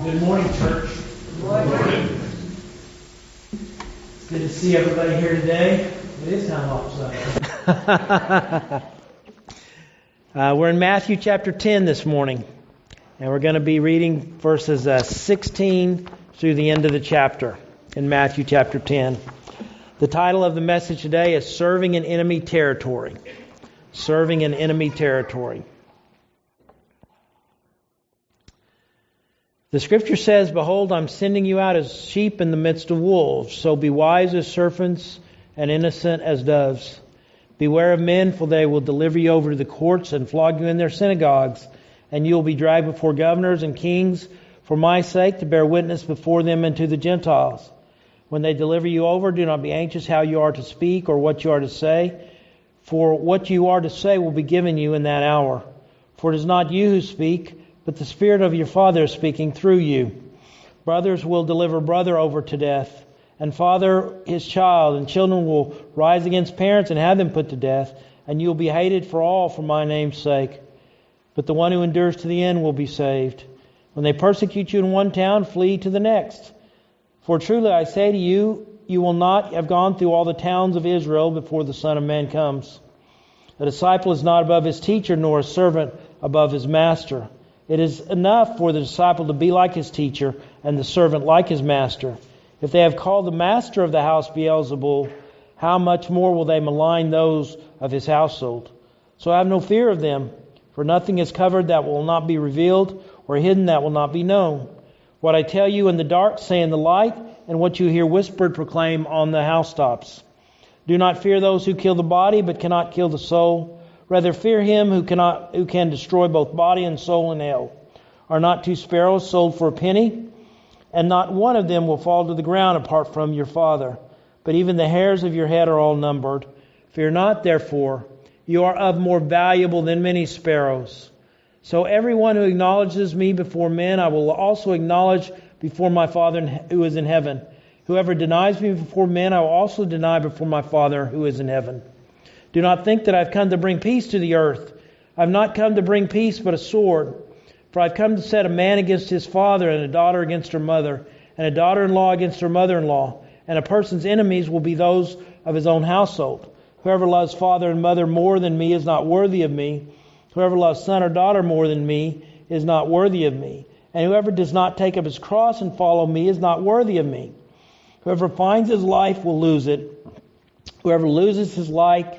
Good morning, church. Good morning. It's good to see everybody here today. It is kind of lopsided. uh, we're in Matthew chapter 10 this morning, and we're going to be reading verses uh, 16 through the end of the chapter in Matthew chapter 10. The title of the message today is Serving in Enemy Territory. Serving in Enemy Territory. The scripture says, Behold, I'm sending you out as sheep in the midst of wolves. So be wise as serpents and innocent as doves. Beware of men, for they will deliver you over to the courts and flog you in their synagogues, and you will be dragged before governors and kings for my sake to bear witness before them and to the Gentiles. When they deliver you over, do not be anxious how you are to speak or what you are to say, for what you are to say will be given you in that hour. For it is not you who speak, but the Spirit of your Father is speaking through you. Brothers will deliver brother over to death, and father his child, and children will rise against parents and have them put to death, and you will be hated for all for my name's sake. But the one who endures to the end will be saved. When they persecute you in one town, flee to the next. For truly I say to you, you will not have gone through all the towns of Israel before the Son of Man comes. A disciple is not above his teacher, nor a servant above his master. It is enough for the disciple to be like his teacher and the servant like his master. If they have called the master of the house Beelzebul, how much more will they malign those of his household? So I have no fear of them, for nothing is covered that will not be revealed, or hidden that will not be known. What I tell you in the dark, say in the light, and what you hear whispered, proclaim on the housetops. Do not fear those who kill the body, but cannot kill the soul Rather fear him who cannot who can destroy both body and soul in hell. Are not two sparrows sold for a penny? And not one of them will fall to the ground apart from your Father. But even the hairs of your head are all numbered. Fear not, therefore. You are of more valuable than many sparrows. So everyone who acknowledges me before men, I will also acknowledge before my Father who is in heaven. Whoever denies me before men, I will also deny before my Father who is in heaven. Do not think that I've come to bring peace to the earth. I've not come to bring peace, but a sword. For I've come to set a man against his father, and a daughter against her mother, and a daughter in law against her mother in law. And a person's enemies will be those of his own household. Whoever loves father and mother more than me is not worthy of me. Whoever loves son or daughter more than me is not worthy of me. And whoever does not take up his cross and follow me is not worthy of me. Whoever finds his life will lose it. Whoever loses his life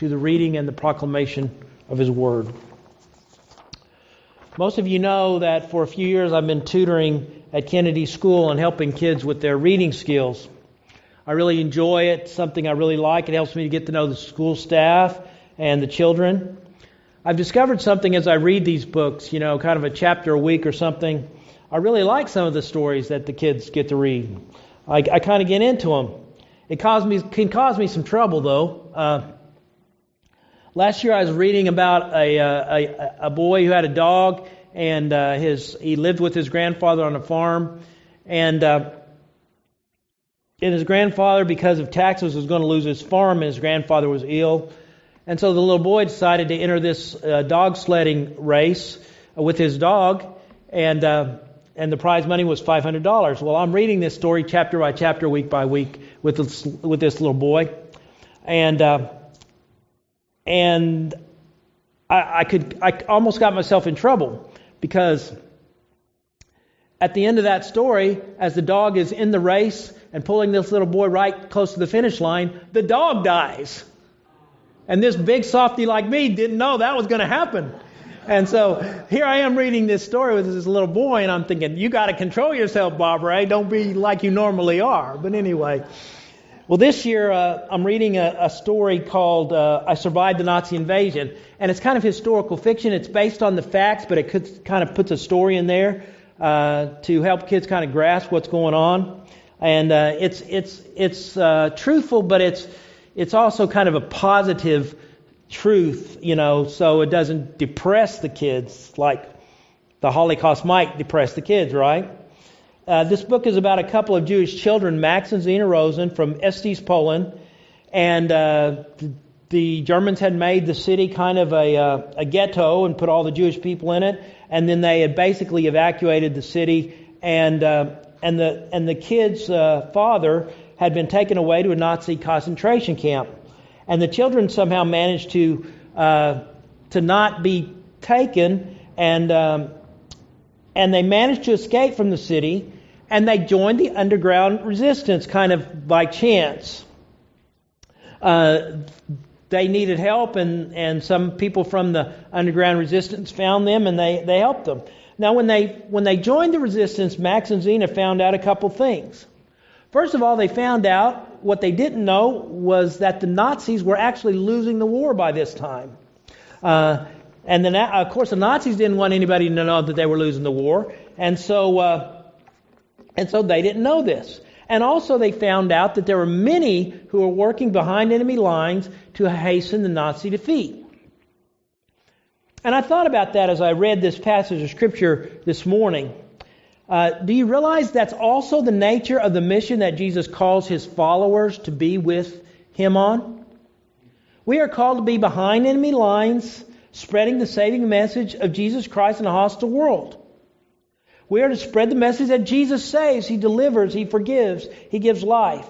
to the reading and the proclamation of His Word. Most of you know that for a few years I've been tutoring at Kennedy School and helping kids with their reading skills. I really enjoy it, something I really like. It helps me to get to know the school staff and the children. I've discovered something as I read these books, you know, kind of a chapter a week or something. I really like some of the stories that the kids get to read. I, I kind of get into them. It cause me, can cause me some trouble, though. Uh, Last year I was reading about a, uh, a, a boy who had a dog, and uh, his he lived with his grandfather on a farm, and uh, and his grandfather, because of taxes, was going to lose his farm, and his grandfather was ill, and so the little boy decided to enter this uh, dog sledding race with his dog, and uh, and the prize money was five hundred dollars. Well, I'm reading this story chapter by chapter, week by week with this, with this little boy, and. Uh, and I, I could I almost got myself in trouble because at the end of that story, as the dog is in the race and pulling this little boy right close to the finish line, the dog dies. And this big softy like me didn't know that was going to happen. And so here I am reading this story with this little boy, and I'm thinking, you got to control yourself, Bob Ray. Eh? Don't be like you normally are. But anyway, well, this year uh, I'm reading a, a story called uh, I Survived the Nazi Invasion, and it's kind of historical fiction. It's based on the facts, but it could, kind of puts a story in there. uh, to help kids kind of grasp what's going on. And uh, it's it's it's uh, truthful, but it's it's also kind of a positive truth, you know, so it doesn't depress the kids like the Holocaust might depress the kids, right? Uh, this book is about a couple of Jewish children, Max and Zena Rosen from Estes, Poland, and uh, the Germans had made the city kind of a, uh, a ghetto and put all the Jewish people in it, and then they had basically evacuated the city, and uh, and the and the kid's uh, father had been taken away to a Nazi concentration camp, and the children somehow managed to uh, to not be taken, and um, and they managed to escape from the city, and they joined the underground resistance kind of by chance. Uh, they needed help, and, and some people from the underground resistance found them and they, they helped them. Now, when they, when they joined the resistance, Max and Zena found out a couple things. First of all, they found out what they didn't know was that the Nazis were actually losing the war by this time. Uh, and then, of course, the Nazis didn't want anybody to know that they were losing the war, and so, uh, and so they didn't know this. And also, they found out that there were many who were working behind enemy lines to hasten the Nazi defeat. And I thought about that as I read this passage of Scripture this morning. Uh, do you realize that's also the nature of the mission that Jesus calls his followers to be with him on? We are called to be behind enemy lines, spreading the saving message of Jesus Christ in a hostile world. We are to spread the message that Jesus saves, He delivers, He forgives, He gives life.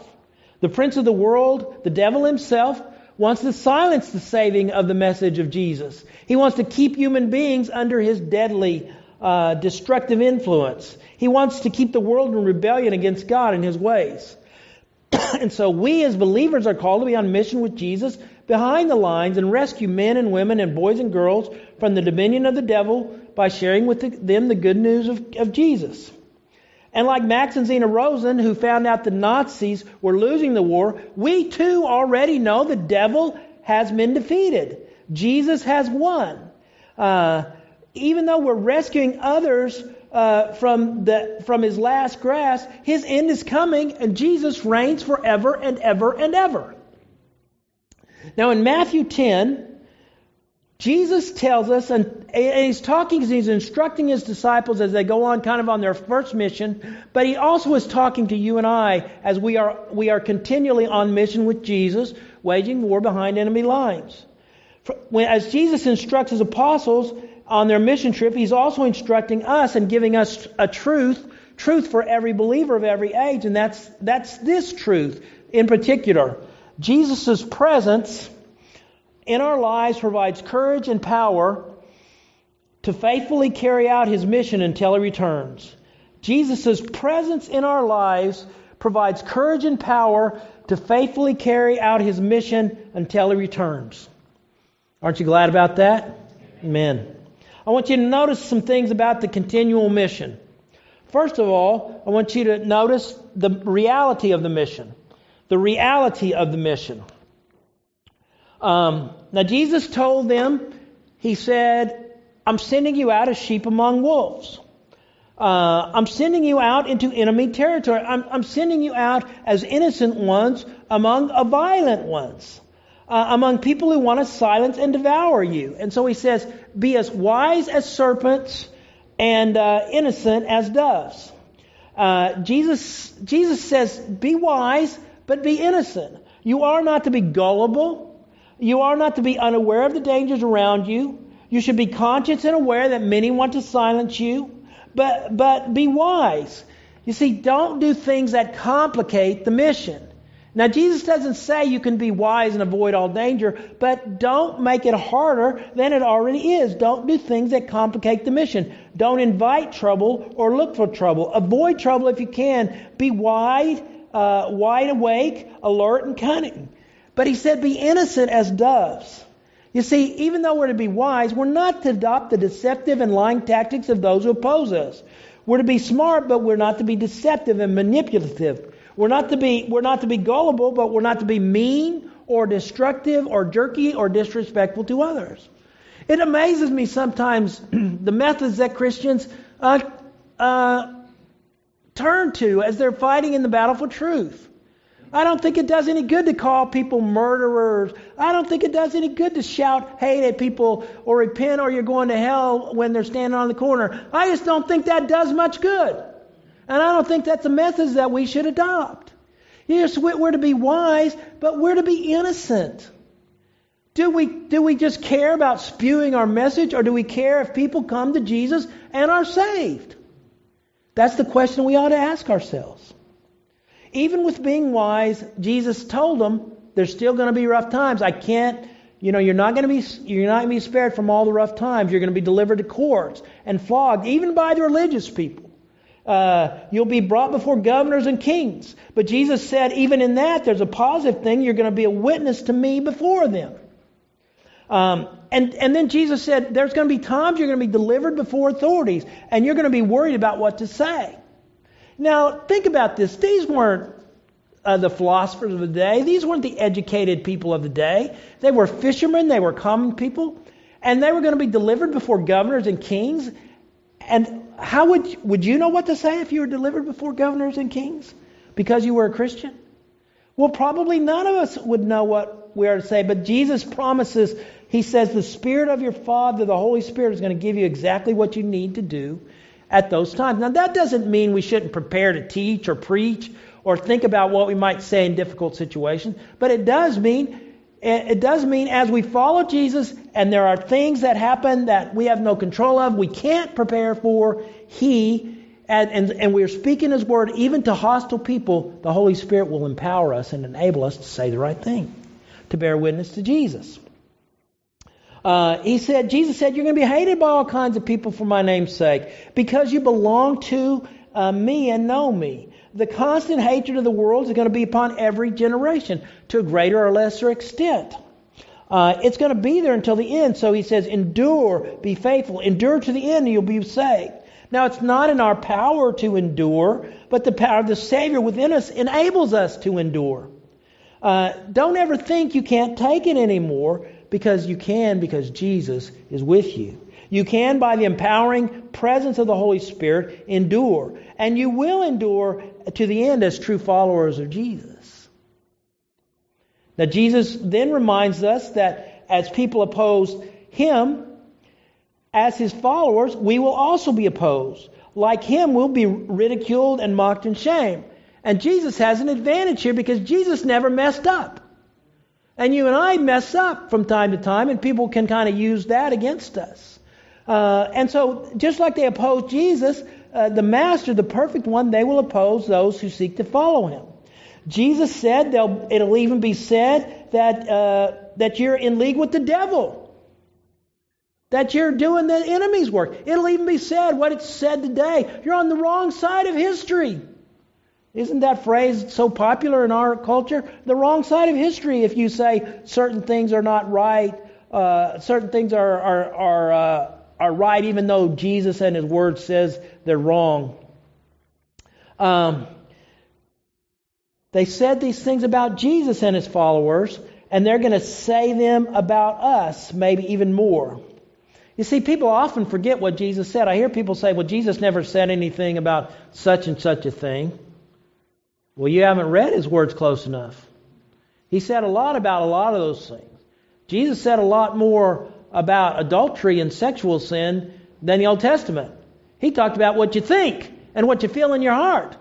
The prince of the world, the devil himself, wants to silence the saving of the message of Jesus. He wants to keep human beings under his deadly, uh, destructive influence. He wants to keep the world in rebellion against God and his ways. and so we as believers are called to be on mission with Jesus behind the lines and rescue men and women and boys and girls from the dominion of the devil by sharing with them the good news of, of Jesus. And like Max and Zena Rosen, who found out the Nazis were losing the war, we too already know the devil has been defeated. Jesus has won. Uh, even though we're rescuing others uh, from the from his last grasp, his end is coming, and Jesus reigns forever and ever and ever. Now, in Matthew 10, Jesus tells us, and he's talking, he's instructing his disciples as they go on kind of on their first mission, but he also is talking to you and I as we are, we are continually on mission with Jesus, waging war behind enemy lines. As Jesus instructs his apostles on their mission trip, he's also instructing us and giving us a truth, truth for every believer of every age, and that's, that's this truth in particular. Jesus' presence in our lives provides courage and power to faithfully carry out his mission until he returns. Jesus' presence in our lives provides courage and power to faithfully carry out his mission until he returns. Aren't you glad about that? Amen. I want you to notice some things about the continual mission. First of all, I want you to notice the reality of the mission the reality of the mission. Um, now, Jesus told them, He said, I'm sending you out as sheep among wolves. Uh, I'm sending you out into enemy territory. I'm, I'm, sending you out as innocent ones among a violent ones, uh, among people who want to silence and devour you. And so he says, be as wise as serpents and uh, innocent as doves. Uh, Jesus, Jesus says, be wise but be innocent. You are not to be gullible. You are not to be unaware of the dangers around you. You should be conscious and aware that many want to silence you, but, but be wise. You see, don't do things that complicate the mission. Now, Jesus doesn't say you can be wise and avoid all danger, but don't make it harder than it already is. Don't do things that complicate the mission. Don't invite trouble or look for trouble. Avoid trouble if you can. Be wide uh, wide awake, alert, and cunning. But he said, Be innocent as doves. You see, even though we're to be wise, we're not to adopt the deceptive and lying tactics of those who oppose us. We're to be smart, but we're not to be deceptive and manipulative. We're not to be, we're not to be gullible, but we're not to be mean or destructive or jerky or disrespectful to others. It amazes me sometimes the methods that Christians uh, uh, turn to as they're fighting in the battle for truth. I don't think it does any good to call people murderers. I don't think it does any good to shout hate at people or repent or you're going to hell when they're standing on the corner. I just don't think that does much good. And I don't think that's a message that we should adopt. Yes, we're to be wise, but we're to be innocent. Do we, do we just care about spewing our message, or do we care if people come to Jesus and are saved? That's the question we ought to ask ourselves. Even with being wise, Jesus told them there's still going to be rough times. I can't, you know, you're not going to be you're not going to be spared from all the rough times. You're going to be delivered to courts and flogged, even by the religious people. Uh, you'll be brought before governors and kings. But Jesus said, even in that, there's a positive thing. You're going to be a witness to me before them. Um, and, and then Jesus said, there's going to be times you're going to be delivered before authorities, and you're going to be worried about what to say. Now, think about this. These weren't uh, the philosophers of the day. These weren't the educated people of the day. They were fishermen. They were common people. And they were going to be delivered before governors and kings. And how would, would you know what to say if you were delivered before governors and kings? Because you were a Christian? Well, probably none of us would know what we are to say. But Jesus promises, He says, the Spirit of your Father, the Holy Spirit, is going to give you exactly what you need to do at those times. Now, that doesn't mean we shouldn't prepare to teach or preach or think about what we might say in difficult situations, but it does mean it does mean as we follow Jesus and there are things that happen that we have no control of, we can't prepare for, He, and, and, and we're speaking His word even to hostile people, the Holy Spirit will empower us and enable us to say the right thing, to bear witness to Jesus. Uh, he said, Jesus said, you're going to be hated by all kinds of people for my name's sake because you belong to uh, me and know me. The constant hatred of the world is going to be upon every generation to a greater or lesser extent. Uh, it's going to be there until the end. So he says, endure, be faithful, endure to the end, and you'll be saved. Now, it's not in our power to endure, but the power of the Savior within us enables us to endure. Uh, don't ever think you can't take it anymore because you can because Jesus is with you. You can, by the empowering presence of the Holy Spirit, endure. And you will endure to the end as true followers of Jesus. Now, Jesus then reminds us that as people oppose Him, as His followers, we will also be opposed. Like Him, we'll be ridiculed and mocked and shamed. And Jesus has an advantage here because Jesus never messed up. And you and I mess up from time to time, and people can kind of use that against us. Uh, and so, just like they oppose Jesus, uh, the Master, the perfect one, they will oppose those who seek to follow him. Jesus said, it'll even be said that, uh, that you're in league with the devil. That you're doing the enemy's work. It'll even be said, what it's said today, you're on the wrong side of history. Isn't that phrase so popular in our culture? The wrong side of history if you say certain things are not right, uh, certain things are, are, are, uh, are right even though Jesus and His Word says they're wrong. Um, they said these things about Jesus and His followers, and they're going to say them about us, maybe even more. You see, people often forget what Jesus said. I hear people say, well, Jesus never said anything about such and such a thing. Well, you haven't read his words close enough. He said a lot about a lot of those things. Jesus said a lot more about adultery and sexual sin than the Old Testament. He talked about what you think and what you feel in your heart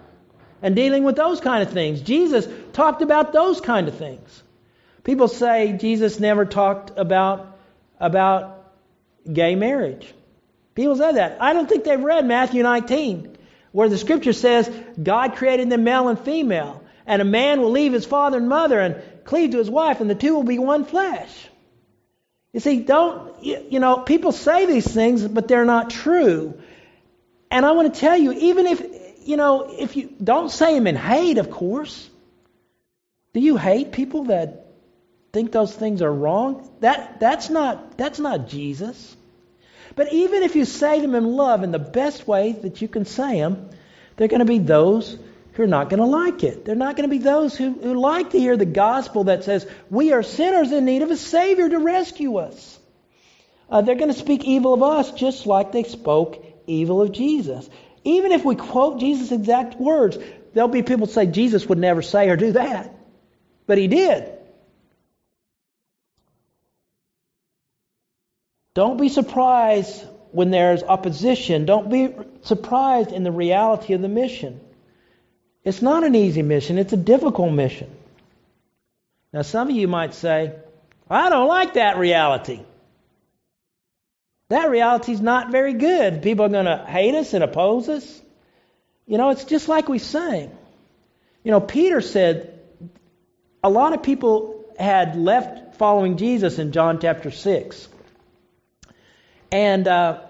and dealing with those kind of things. Jesus talked about those kind of things. People say Jesus never talked about about gay marriage. People say that. I don't think they've read Matthew 19 where the scripture says God created them male and female, and a man will leave his father and mother and cleave to his wife, and the two will be one flesh. You see, don't, you know, people say these things, but they're not true. And I want to tell you, even if, you know, if you don't say them in hate, of course. Do you hate people that think those things are wrong? That, that's, not, that's not Jesus. But even if you say them in love in the best way that you can say them, they're going to be those who are not going to like it. They're not going to be those who, who like to hear the gospel that says, we are sinners in need of a Savior to rescue us. Uh, they're going to speak evil of us just like they spoke evil of Jesus. Even if we quote Jesus' exact words, there'll be people say Jesus would never say or do that. But he did. Don't be surprised when there's opposition. Don't be surprised in the reality of the mission. It's not an easy mission, it's a difficult mission. Now, some of you might say, I don't like that reality. That reality is not very good. People are going to hate us and oppose us. You know, it's just like we sang. You know, Peter said a lot of people had left following Jesus in John chapter 6. And, uh,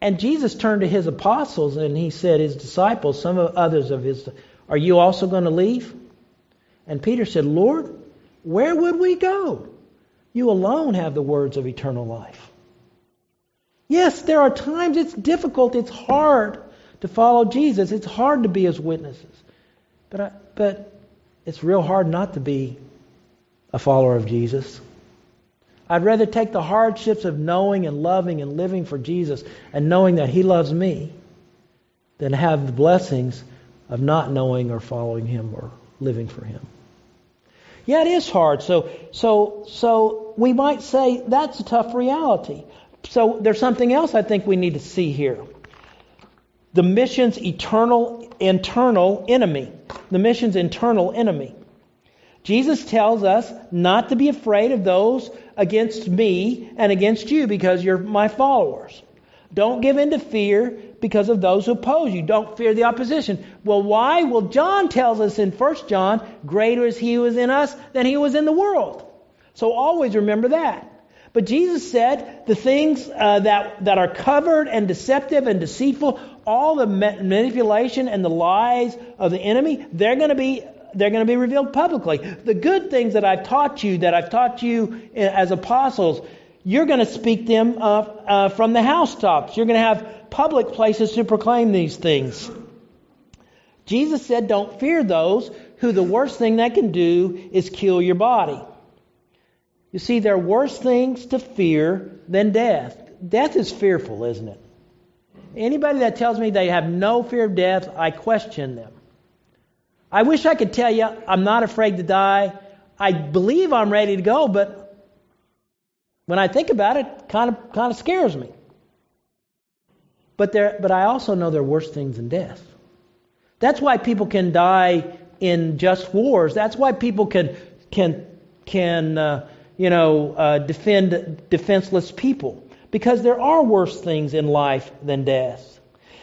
and Jesus turned to his apostles and he said, his disciples, some of others of his, are you also going to leave? And Peter said, Lord, where would we go? You alone have the words of eternal life. Yes, there are times it's difficult, it's hard to follow Jesus, it's hard to be his witnesses. But, I, but it's real hard not to be a follower of Jesus. I'd rather take the hardships of knowing and loving and living for Jesus and knowing that He loves me than have the blessings of not knowing or following Him or living for Him. Yeah, it is hard. So, so, so we might say that's a tough reality. So there's something else I think we need to see here. The mission's eternal, internal enemy. The mission's internal enemy. Jesus tells us not to be afraid of those against me and against you because you're my followers. Don't give in to fear because of those who oppose you. Don't fear the opposition. Well, why? Well, John tells us in 1 John, greater is he who is in us than he is in the world. So always remember that. But Jesus said the things uh, that, that are covered and deceptive and deceitful, all the manipulation and the lies of the enemy, they're going to be they're going to be revealed publicly. The good things that I've taught you, that I've taught you uh, as apostles, you're going to speak them uh, uh, from the housetops. You're going to have public places to proclaim these things. Jesus said, Don't fear those who the worst thing they can do is kill your body. You see, there are worse things to fear than death. Death is fearful, isn't it? Anybody that tells me they have no fear of death, I question them. I wish I could tell you I'm not afraid to die. I believe I'm ready to go, but when I think about it, kind of kind of scares me. But there, but I also know there are worse things than death. That's why people can die in just wars. That's why people can can can uh, you know, uh, defend defenseless people. Because there are worse things in life than death.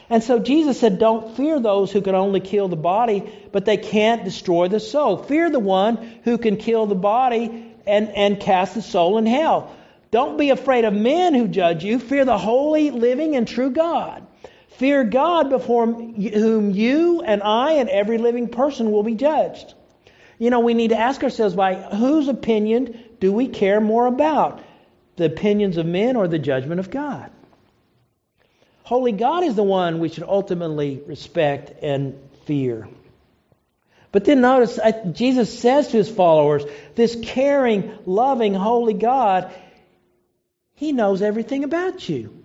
And so Jesus said, Don't fear those who can only kill the body, but they can't destroy the soul. Fear the one who can kill the body and, and cast the soul in hell. Don't be afraid of men who judge you. Fear the holy, living, and true God. Fear God before whom you and I and every living person will be judged. You know, we need to ask ourselves by whose opinion do we care more about? The opinions of men or the judgment of God? Holy God is the one we should ultimately respect and fear. But then notice, Jesus says to his followers, this caring, loving, holy God, he knows everything about you.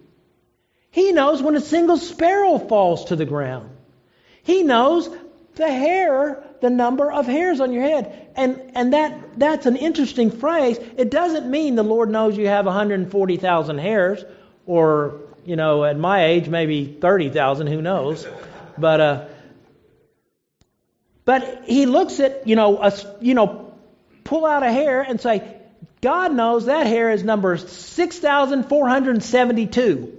He knows when a single sparrow falls to the ground. He knows the hair, the number of hairs on your head. And, and that, that's an interesting phrase. It doesn't mean the Lord knows you have 140,000 hairs, or, you know, at my age, maybe 30,000, who knows. But, uh, but he looks at, you know, a, you know, pull out a hair and say, God knows that hair is number 6,472.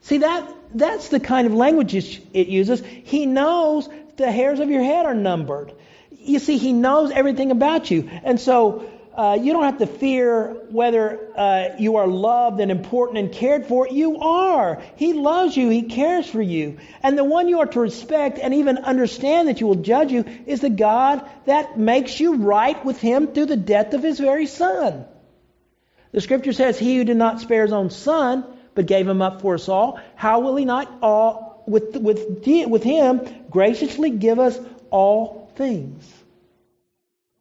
See, that, that's the kind of language it uses. He knows the hairs of your head are numbered. You see, He knows everything about you. And so uh, you don't have to fear whether uh, you are loved and important and cared for. You are. He loves you. He cares for you. And the one you are to respect and even understand that you will judge you is the God that makes you right with Him through the death of His very Son. The scripture says, He who did not spare His own Son, but gave Him up for us all, how will He not all with, with, with Him graciously give us all things.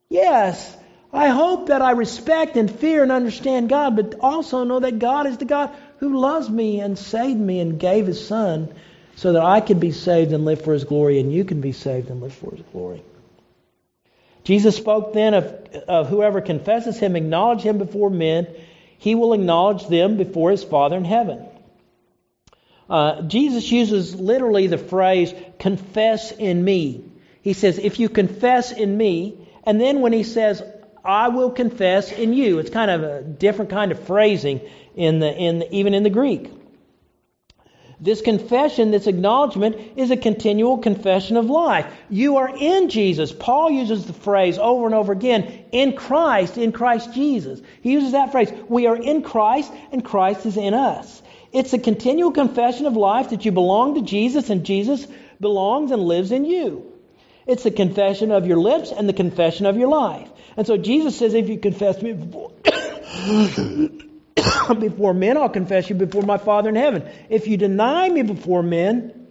Yes, I hope that I respect and fear and understand God, but also know that God is the God who loves me and saved me and gave His Son so that I can be saved and live for his glory, and you can be saved and live for his glory. Jesus spoke then of, of whoever confesses him, acknowledge him before men, he will acknowledge them before his Father in heaven. Uh, Jesus uses literally the phrase, confess in me. He says, if you confess in me, and then when he says, I will confess in you, it's kind of a different kind of phrasing in the, in the, even in the Greek. This confession, this acknowledgement, is a continual confession of life. You are in Jesus. Paul uses the phrase over and over again in Christ, in Christ Jesus. He uses that phrase. We are in Christ, and Christ is in us. It's a continual confession of life that you belong to Jesus, and Jesus belongs and lives in you. It's the confession of your lips and the confession of your life. And so Jesus says, if you confess me before. before men, I'll confess you before my Father in heaven. If you deny me before men,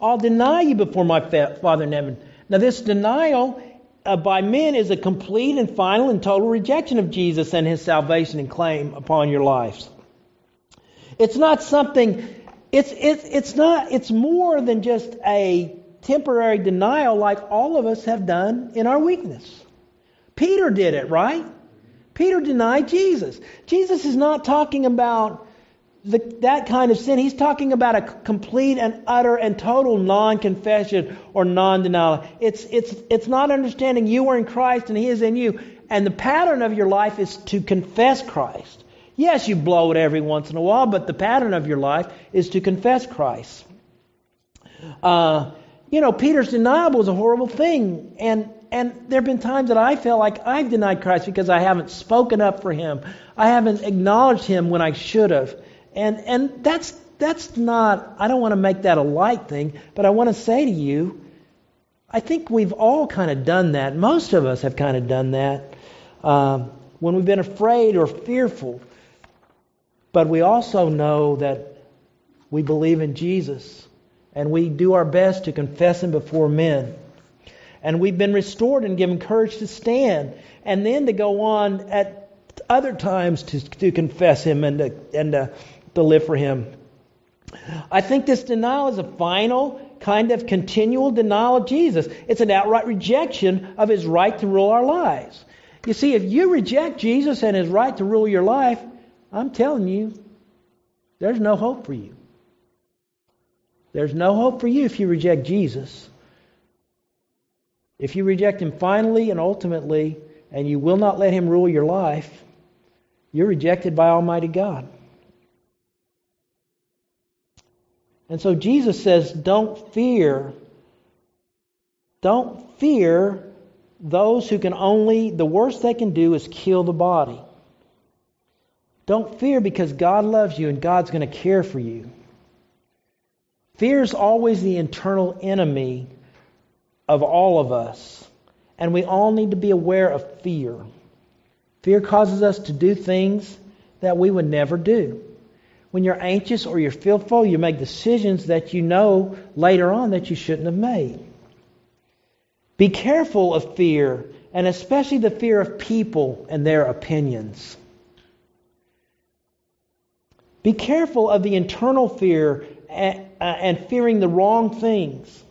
I'll deny you before my Father in heaven. Now, this denial uh, by men is a complete and final and total rejection of Jesus and his salvation and claim upon your lives. It's not something, it's, it's, it's not, it's more than just a temporary denial like all of us have done in our weakness. Peter did it, right? Peter denied Jesus. Jesus is not talking about the, that kind of sin. He's talking about a complete and utter and total non-confession or non-denial. It's, it's, it's not understanding you are in Christ and He is in you. And the pattern of your life is to confess Christ. Yes, you blow it every once in a while, but the pattern of your life is to confess Christ. Uh, you know, Peter's denial was a horrible thing. And and there have been times that I feel like I've denied Christ because I haven't spoken up for Him. I haven't acknowledged Him when I should have. And, and that's, that's not, I don't want to make that a light thing, but I want to say to you, I think we've all kind of done that. Most of us have kind of done that um, when we've been afraid or fearful. But we also know that we believe in Jesus and we do our best to confess Him before men and we've been restored and given courage to stand, and then to go on at other times to, to confess Him and to, and to, to live for Him. I think this denial is a final kind of continual denial of Jesus. It's an outright rejection of His right to rule our lives. You see, if you reject Jesus and His right to rule your life, I'm telling you, there's no hope for you. There's no hope for you if you reject Jesus. If you reject Him finally and ultimately, and you will not let Him rule your life, you're rejected by Almighty God. And so Jesus says, don't fear. Don't fear those who can only, the worst they can do is kill the body. Don't fear because God loves you and God's going to care for you. Fear is always the internal enemy of all of us. And we all need to be aware of fear. Fear causes us to do things that we would never do. When you're anxious or you're fearful, you make decisions that you know later on that you shouldn't have made. Be careful of fear, and especially the fear of people and their opinions. Be careful of the internal fear and, uh, and fearing the wrong things.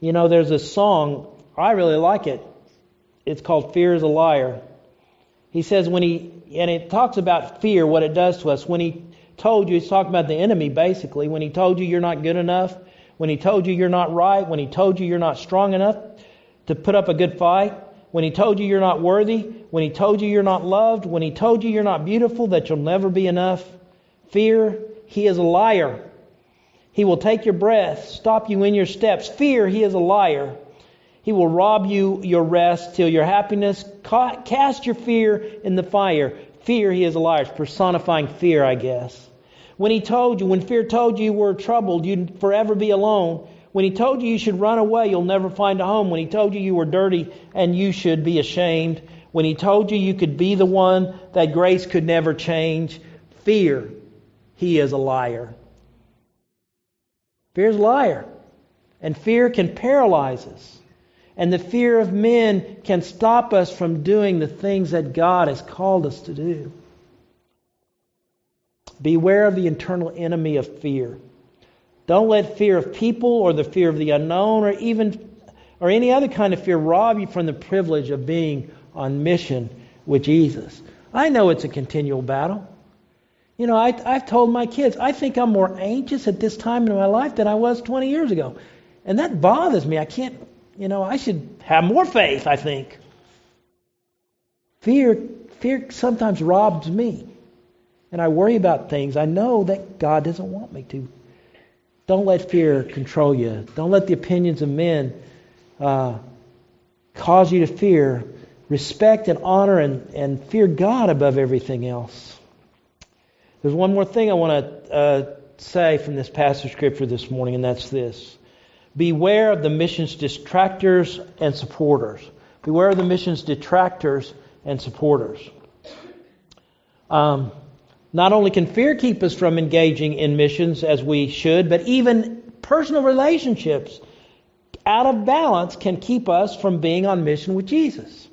You know, there's a song, I really like it. It's called Fear is a Liar. He says when he, and it talks about fear, what it does to us. When he told you, he's talking about the enemy basically. When he told you you're not good enough, when he told you you're not right, when he told you you're not strong enough to put up a good fight, when he told you you're not worthy, when he told you you're not loved, when he told you you're not beautiful, that you'll never be enough. Fear, he is a liar. He will take your breath, stop you in your steps. Fear, he is a liar. He will rob you your rest till your happiness. Cast your fear in the fire. Fear, he is a liar. It's personifying fear, I guess. When he told you, when fear told you you were troubled, you'd forever be alone. When he told you you should run away, you'll never find a home. When he told you you were dirty and you should be ashamed. When he told you you could be the one that grace could never change. Fear, he is a liar. Fear is a liar. And fear can paralyze us. And the fear of men can stop us from doing the things that God has called us to do. Beware of the internal enemy of fear. Don't let fear of people or the fear of the unknown or even or any other kind of fear rob you from the privilege of being on mission with Jesus. I know it's a continual battle. You know, I, I've told my kids, I think I'm more anxious at this time in my life than I was 20 years ago. And that bothers me. I can't, you know, I should have more faith, I think. Fear, fear sometimes robs me. And I worry about things I know that God doesn't want me to. Don't let fear control you. Don't let the opinions of men uh, cause you to fear. Respect and honor and, and fear God above everything else. There's one more thing I want to uh, say from this passage of Scripture this morning, and that's this. Beware of the mission's detractors and supporters. Beware of the mission's detractors and supporters. Um, not only can fear keep us from engaging in missions as we should, but even personal relationships out of balance can keep us from being on mission with Jesus.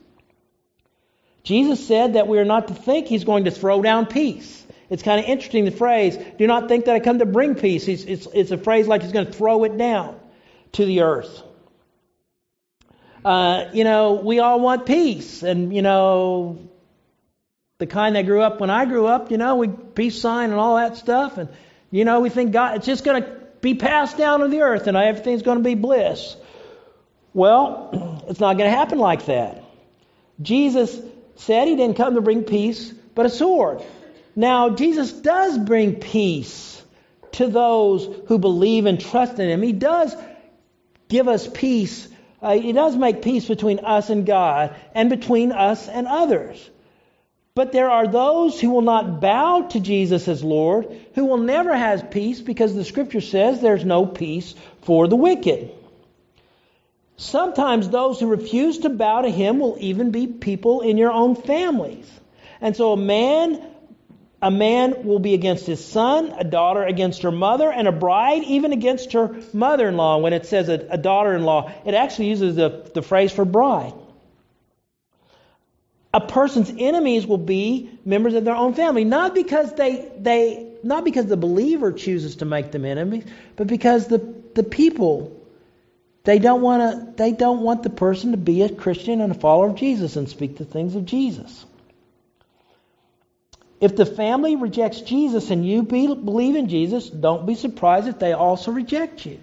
Jesus said that we are not to think he's going to throw down peace. It's kind of interesting the phrase, do not think that I come to bring peace. It's, it's, it's a phrase like he's going to throw it down to the earth. Uh, you know, we all want peace. And, you know, the kind that grew up when I grew up, you know, we peace sign and all that stuff. And, you know, we think God, it's just going to be passed down to the earth and everything's going to be bliss. Well, it's not going to happen like that. Jesus said he didn't come to bring peace, but a sword. Now, Jesus does bring peace to those who believe and trust in him. He does give us peace. Uh, he does make peace between us and God and between us and others. But there are those who will not bow to Jesus as Lord, who will never have peace because the scripture says there's no peace for the wicked. Sometimes those who refuse to bow to him will even be people in your own families. And so a man a man will be against his son, a daughter against her mother, and a bride even against her mother in law. When it says a, a daughter in law, it actually uses the, the phrase for bride. A person's enemies will be members of their own family, not because they, they not because the believer chooses to make them enemies, but because the, the people they don't want to they don't want the person to be a Christian and a follower of Jesus and speak the things of Jesus. If the family rejects Jesus and you be, believe in Jesus, don't be surprised if they also reject you.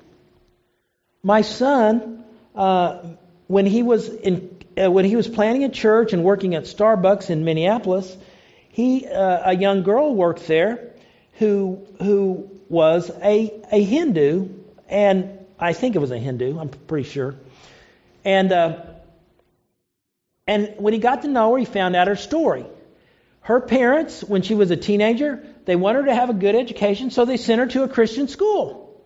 My son, uh, when he was in, uh, when he was planning a church and working at Starbucks in Minneapolis, he uh, a young girl worked there who who was a a Hindu, and I think it was a Hindu. I'm pretty sure, and. Uh, and when he got to know her, he found out her story. Her parents, when she was a teenager, they wanted her to have a good education, so they sent her to a Christian school.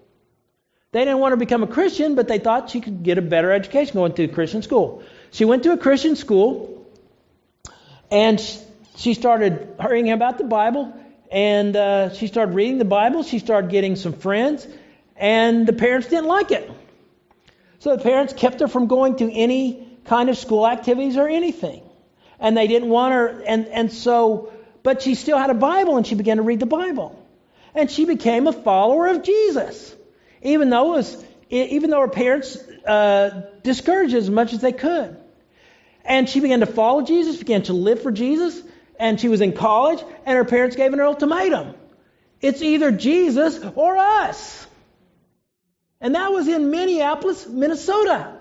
They didn't want her to become a Christian, but they thought she could get a better education going to a Christian school. She went to a Christian school, and she started hurrying about the Bible, and uh, she started reading the Bible. She started getting some friends, and the parents didn't like it. So the parents kept her from going to any kind of school activities or anything and they didn't want her and and so but she still had a bible and she began to read the bible. And she became a follower of jesus. Even though it was even though her parents uh, discouraged as much as they could. And she began to follow jesus began to live for jesus and she was in college and her parents gave an ultimatum. It's either jesus or us. And that was in minneapolis minnesota.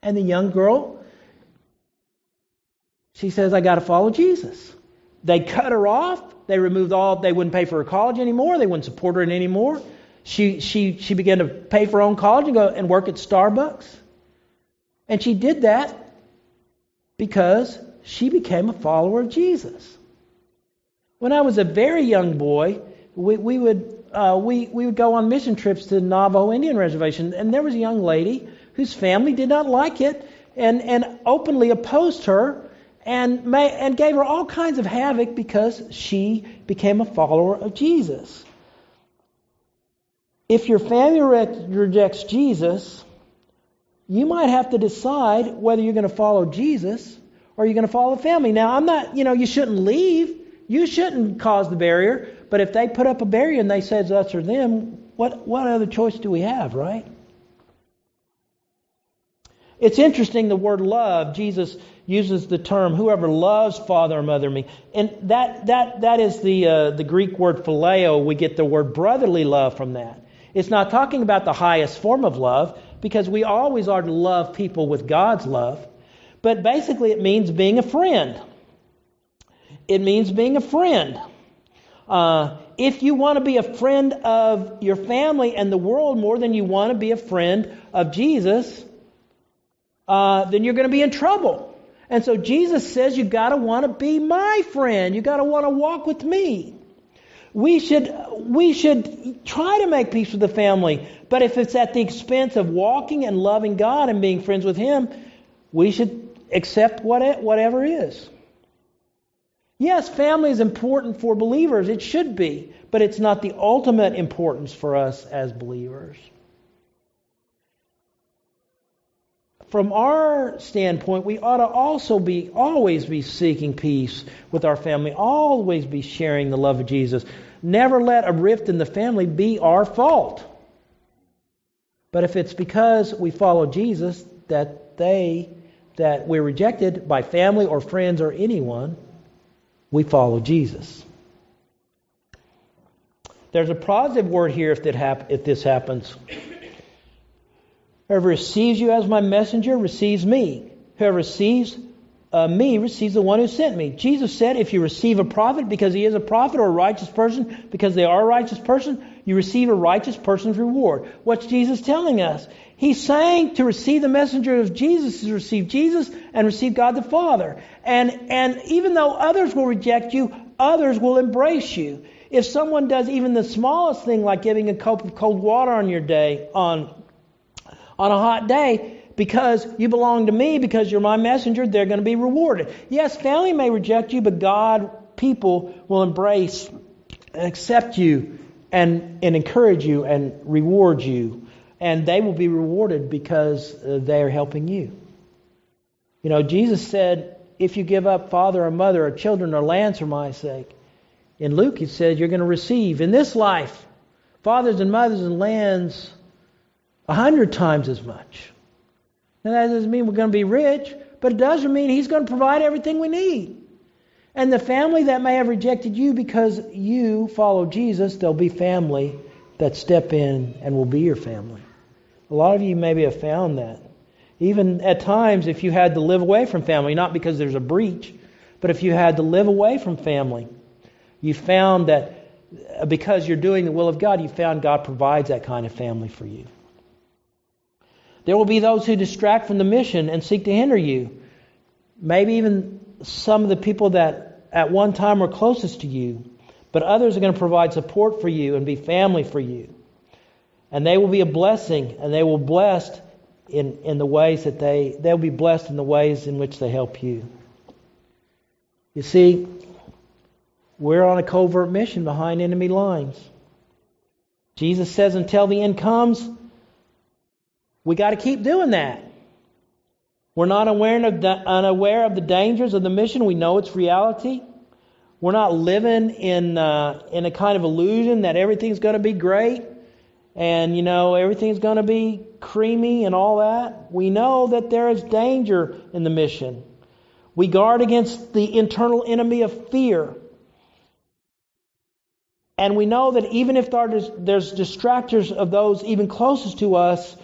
And the young girl she says, I got to follow Jesus. They cut her off. They removed all, they wouldn't pay for her college anymore. They wouldn't support her anymore. She, she, she began to pay for her own college and go and work at Starbucks. And she did that because she became a follower of Jesus. When I was a very young boy, we, we would uh, we, we would go on mission trips to the Navajo Indian Reservation, and there was a young lady whose family did not like it and, and openly opposed her and, may, and gave her all kinds of havoc because she became a follower of Jesus. If your family rejects Jesus, you might have to decide whether you're going to follow Jesus or you're going to follow the family. Now, I'm not, you know, you shouldn't leave You shouldn't cause the barrier, but if they put up a barrier and they say it's us or them, what, what other choice do we have, right? It's interesting the word love, Jesus uses the term whoever loves father or mother me. And that, that, that is the, uh, the Greek word phileo. We get the word brotherly love from that. It's not talking about the highest form of love because we always are to love people with God's love. But basically, it means being a friend. It means being a friend. Uh, if you want to be a friend of your family and the world more than you want to be a friend of Jesus, uh, then you're going to be in trouble. And so Jesus says you got to want to be my friend. You got to want to walk with me. We should we should try to make peace with the family, but if it's at the expense of walking and loving God and being friends with Him, we should accept what whatever is. Yes, family is important for believers. It should be, but it's not the ultimate importance for us as believers. From our standpoint, we ought to also be always be seeking peace with our family, always be sharing the love of Jesus. Never let a rift in the family be our fault. But if it's because we follow Jesus that they that we're rejected by family or friends or anyone, we follow Jesus. There's a positive word here if, that hap- if this happens. Whoever receives you as my messenger receives me. Whoever receives uh, me receives the one who sent me. Jesus said, if you receive a prophet because he is a prophet or a righteous person because they are a righteous person, you receive a righteous person's reward. What's Jesus telling us? He's saying to receive the messenger of Jesus is receive Jesus and receive God the Father. And, and even though others will reject you, others will embrace you. If someone does even the smallest thing like giving a cup of cold water on your day, on, on a hot day, because you belong to me, because you're my messenger, they're going to be rewarded. Yes, family may reject you, but God, people will embrace and accept you and, and encourage you and reward you. And they will be rewarded because uh, they are helping you. You know, Jesus said, if you give up father or mother or children or lands for my sake, in Luke he said you're going to receive in this life fathers and mothers and lands a hundred times as much. Now, that doesn't mean we're going to be rich, but it does mean He's going to provide everything we need. And the family that may have rejected you because you follow Jesus, there'll be family that step in and will be your family. A lot of you maybe have found that. Even at times, if you had to live away from family, not because there's a breach, but if you had to live away from family, you found that uh, because you're doing the will of God, you found God provides that kind of family for you. There will be those who distract from the mission and seek to hinder you. Maybe even some of the people that at one time were closest to you, but others are going to provide support for you and be family for you. And they will be a blessing, and they will blessed in, in the ways that they they'll be blessed in the ways in which they help you. You see, we're on a covert mission behind enemy lines. Jesus says until the end comes, we got to keep doing that. We're not aware of the, unaware of the dangers of the mission. We know it's reality. We're not living in uh, in a kind of illusion that everything's going to be great and you know everything's going to be creamy and all that. We know that there is danger in the mission. We guard against the internal enemy of fear. And we know that even if there's distractors of those even closest to us,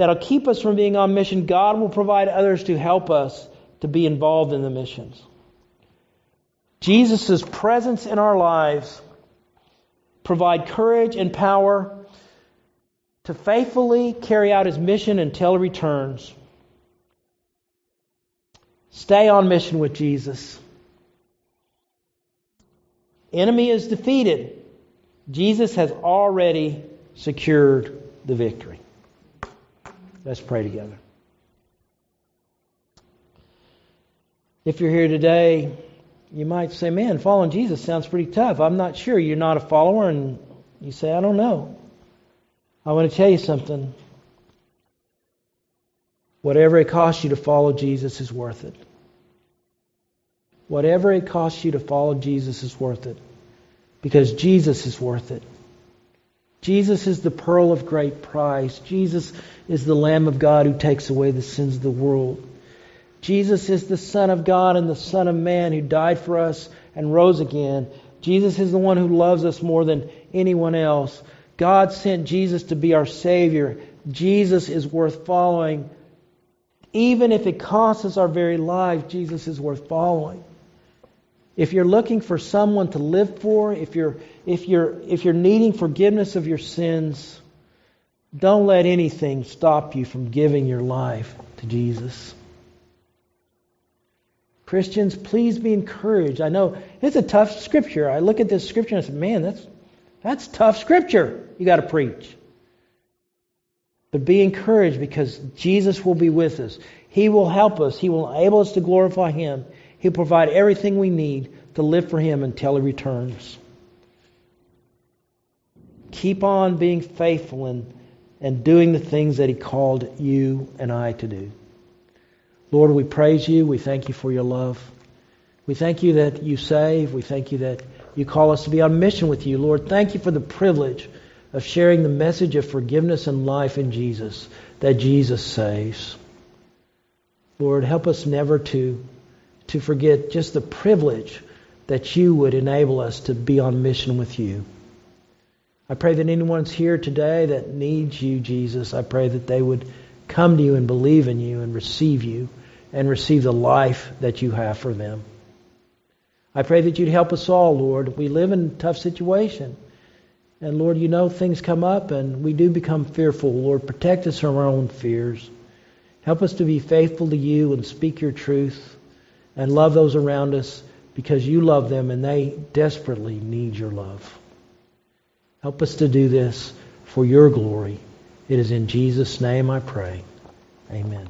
that'll keep us from being on mission, God will provide others to help us to be involved in the missions. Jesus' presence in our lives provide courage and power to faithfully carry out his mission until he returns. Stay on mission with Jesus. Enemy is defeated. Jesus has already secured the victory. Let's pray together. If you're here today, you might say, Man, following Jesus sounds pretty tough. I'm not sure. You're not a follower, and you say, I don't know. I want to tell you something. Whatever it costs you to follow Jesus is worth it. Whatever it costs you to follow Jesus is worth it. Because Jesus is worth it. Jesus is the pearl of great price. Jesus is the Lamb of God who takes away the sins of the world. Jesus is the Son of God and the Son of Man who died for us and rose again. Jesus is the one who loves us more than anyone else. God sent Jesus to be our Savior. Jesus is worth following. Even if it costs us our very life, Jesus is worth following. If you're looking for someone to live for, if you're, if you're, if you're needing forgiveness of your sins, don't let anything stop you from giving your life to Jesus. Christians, please be encouraged. I know it's a tough scripture. I look at this scripture and I say, man, that's, that's tough scripture you got to preach. But be encouraged because Jesus will be with us. He will help us. He will enable us to glorify Him. He'll provide everything we need to live for Him until He returns. Keep on being faithful and, and doing the things that He called you and I to do. Lord, we praise you. We thank you for your love. We thank you that you save. We thank you that you call us to be on mission with you. Lord, thank you for the privilege of sharing the message of forgiveness and life in Jesus, that Jesus saves. Lord, help us never to, to forget just the privilege that you would enable us to be on mission with you. I pray that anyone's here today that needs you, Jesus, I pray that they would come to you and believe in you and receive you and receive the life that you have for them. I pray that you'd help us all, Lord. We live in a tough situation. And Lord, you know things come up and we do become fearful. Lord, protect us from our own fears. Help us to be faithful to you and speak your truth and love those around us because you love them and they desperately need your love. Help us to do this for your glory. It is in Jesus' name I pray. Amen.